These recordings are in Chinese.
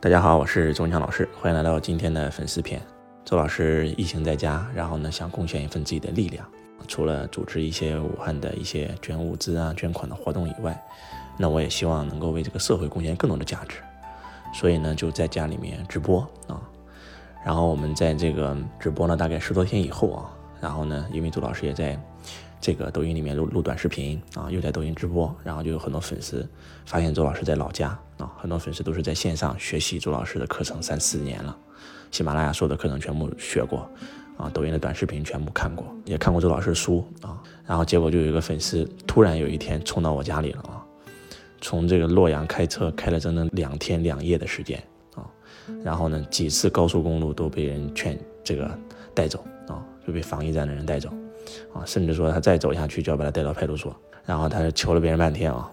大家好，我是周文强老师，欢迎来到今天的粉丝篇。周老师疫情在家，然后呢想贡献一份自己的力量，除了组织一些武汉的一些捐物资啊、捐款的活动以外，那我也希望能够为这个社会贡献更多的价值，所以呢就在家里面直播啊。然后我们在这个直播呢大概十多天以后啊，然后呢因为周老师也在。这个抖音里面录录短视频啊，又在抖音直播，然后就有很多粉丝发现周老师在老家啊，很多粉丝都是在线上学习周老师的课程三四年了，喜马拉雅所有的课程全部学过啊，抖音的短视频全部看过，也看过周老师书啊，然后结果就有一个粉丝突然有一天冲到我家里了啊，从这个洛阳开车开了整整两天两夜的时间啊，然后呢几次高速公路都被人劝这个带走啊，就被防疫站的人带走。啊，甚至说他再走下去就要把他带到派出所，然后他求了别人半天啊，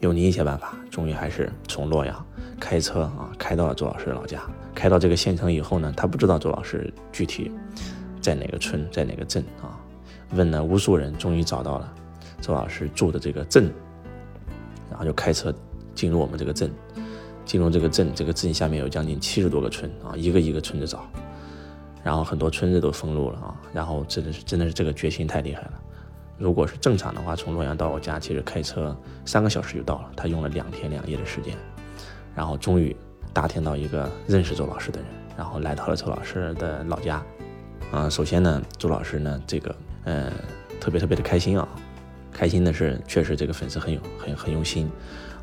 用尽一切办法，终于还是从洛阳开车啊开到了周老师的老家。开到这个县城以后呢，他不知道周老师具体在哪个村，在哪个镇啊，问了无数人，终于找到了周老师住的这个镇，然后就开车进入我们这个镇，进入这个镇，这个镇下面有将近七十多个村啊，一个一个村子找。然后很多村子都封路了啊！然后真的是真的是这个决心太厉害了。如果是正常的话，从洛阳到我家其实开车三个小时就到了。他用了两天两夜的时间，然后终于打听到一个认识周老师的人，然后来到了周老师的老家。啊，首先呢，周老师呢这个嗯特别特别的开心啊！开心的是确实这个粉丝很有很很用心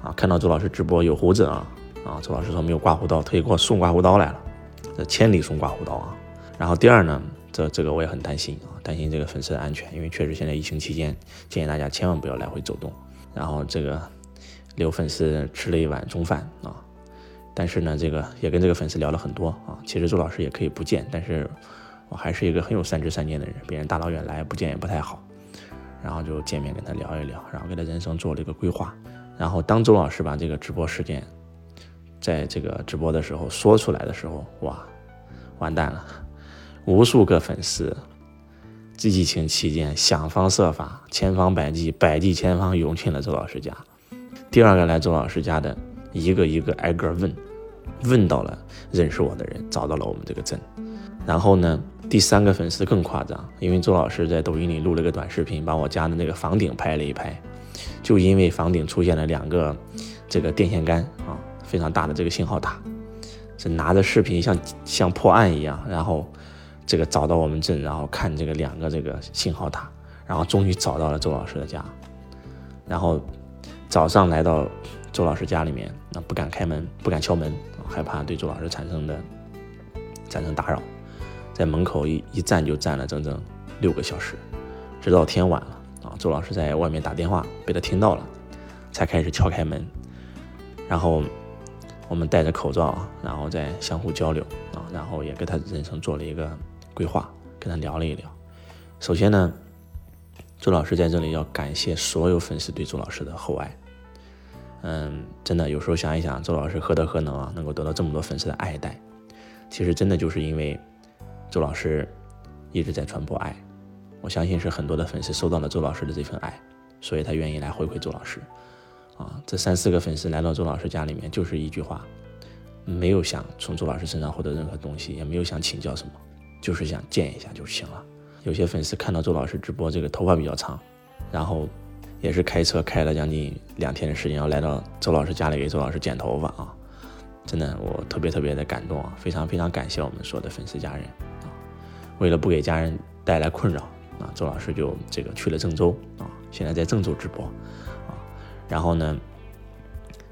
啊！看到周老师直播有胡子啊啊！周老师说没有刮胡刀，特意给我送刮胡刀来了，这千里送刮胡刀啊！然后第二呢，这这个我也很担心啊，担心这个粉丝的安全，因为确实现在疫情期间，建议大家千万不要来回走动。然后这个刘粉丝吃了一碗中饭啊，但是呢，这个也跟这个粉丝聊了很多啊。其实周老师也可以不见，但是我还是一个很有三知三见的人，别人大老远来不见也不太好。然后就见面跟他聊一聊，然后给他人生做了一个规划。然后当周老师把这个直播时间在这个直播的时候说出来的时候，哇，完蛋了。无数个粉丝，这疫情期间想方设法、千方百计、百计千方涌进了周老师家。第二个来周老师家的，一个一个挨个问，问到了认识我的人，找到了我们这个镇。然后呢，第三个粉丝更夸张，因为周老师在抖音里录了个短视频，把我家的那个房顶拍了一拍，就因为房顶出现了两个这个电线杆啊，非常大的这个信号塔，这拿着视频像像破案一样，然后。这个找到我们镇，然后看这个两个这个信号塔，然后终于找到了周老师的家，然后早上来到周老师家里面，那不敢开门，不敢敲门，害怕对周老师产生的产生打扰，在门口一一站就站了整整六个小时，直到天晚了啊，周老师在外面打电话被他听到了，才开始敲开门，然后。我们戴着口罩，然后再相互交流啊，然后也给他人生做了一个规划，跟他聊了一聊。首先呢，周老师在这里要感谢所有粉丝对周老师的厚爱。嗯，真的有时候想一想，周老师何德何能啊，能够得到这么多粉丝的爱戴？其实真的就是因为周老师一直在传播爱。我相信是很多的粉丝收到了周老师的这份爱，所以他愿意来回馈周老师。啊，这三四个粉丝来到周老师家里面，就是一句话，没有想从周老师身上获得任何东西，也没有想请教什么，就是想见一下就行了。有些粉丝看到周老师直播，这个头发比较长，然后也是开车开了将近两天的时间，要来到周老师家里给周老师剪头发啊，真的我特别特别的感动啊，非常非常感谢我们所有的粉丝家人啊。为了不给家人带来困扰啊，周老师就这个去了郑州啊，现在在郑州直播啊。然后呢，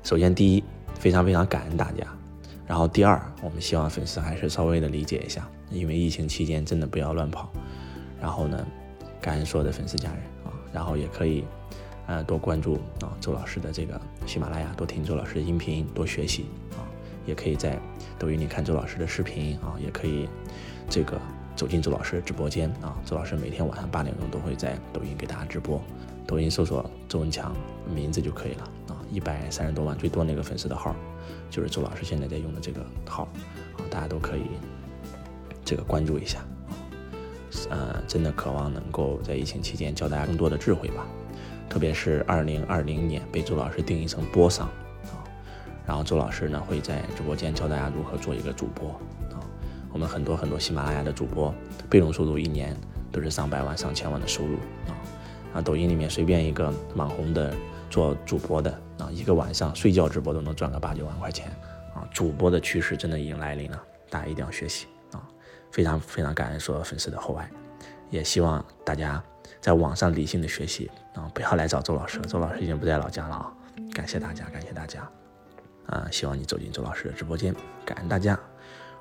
首先第一，非常非常感恩大家。然后第二，我们希望粉丝还是稍微的理解一下，因为疫情期间真的不要乱跑。然后呢，感恩所有的粉丝家人啊，然后也可以，呃，多关注啊周老师的这个喜马拉雅，多听周老师的音频，多学习啊。也可以在抖音里看周老师的视频啊，也可以这个走进周老师的直播间啊。周老师每天晚上八点钟都会在抖音给大家直播。抖音搜索周文强名字就可以了，一百三十多万最多那个粉丝的号，就是周老师现在在用的这个号啊，大家都可以这个关注一下啊，呃，真的渴望能够在疫情期间教大家更多的智慧吧，特别是二零二零年被周老师定义成波商啊，然后周老师呢会在直播间教大家如何做一个主播啊。我们很多很多喜马拉雅的主播，被动收入一年都是上百万、上千万的收入啊。啊，抖音里面随便一个网红的做主播的啊，一个晚上睡觉直播都能赚个八九万块钱啊。主播的趋势真的已经来临了，大家一定要学习啊！非常非常感恩所有粉丝的厚爱，也希望大家在网上理性的学习啊，不要来找周老师了，周老师已经不在老家了啊。感谢大家，感谢大家。啊，希望你走进周老师的直播间，感恩大家，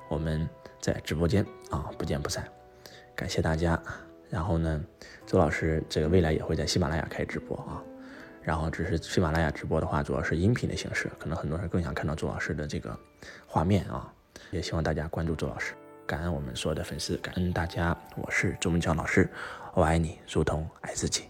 我们在直播间啊不见不散，感谢大家。然后呢，周老师这个未来也会在喜马拉雅开直播啊，然后只是喜马拉雅直播的话，主要是音频的形式，可能很多人更想看到周老师的这个画面啊，也希望大家关注周老师，感恩我们所有的粉丝，感恩大家，我是周文强老师，我爱你如同爱自己。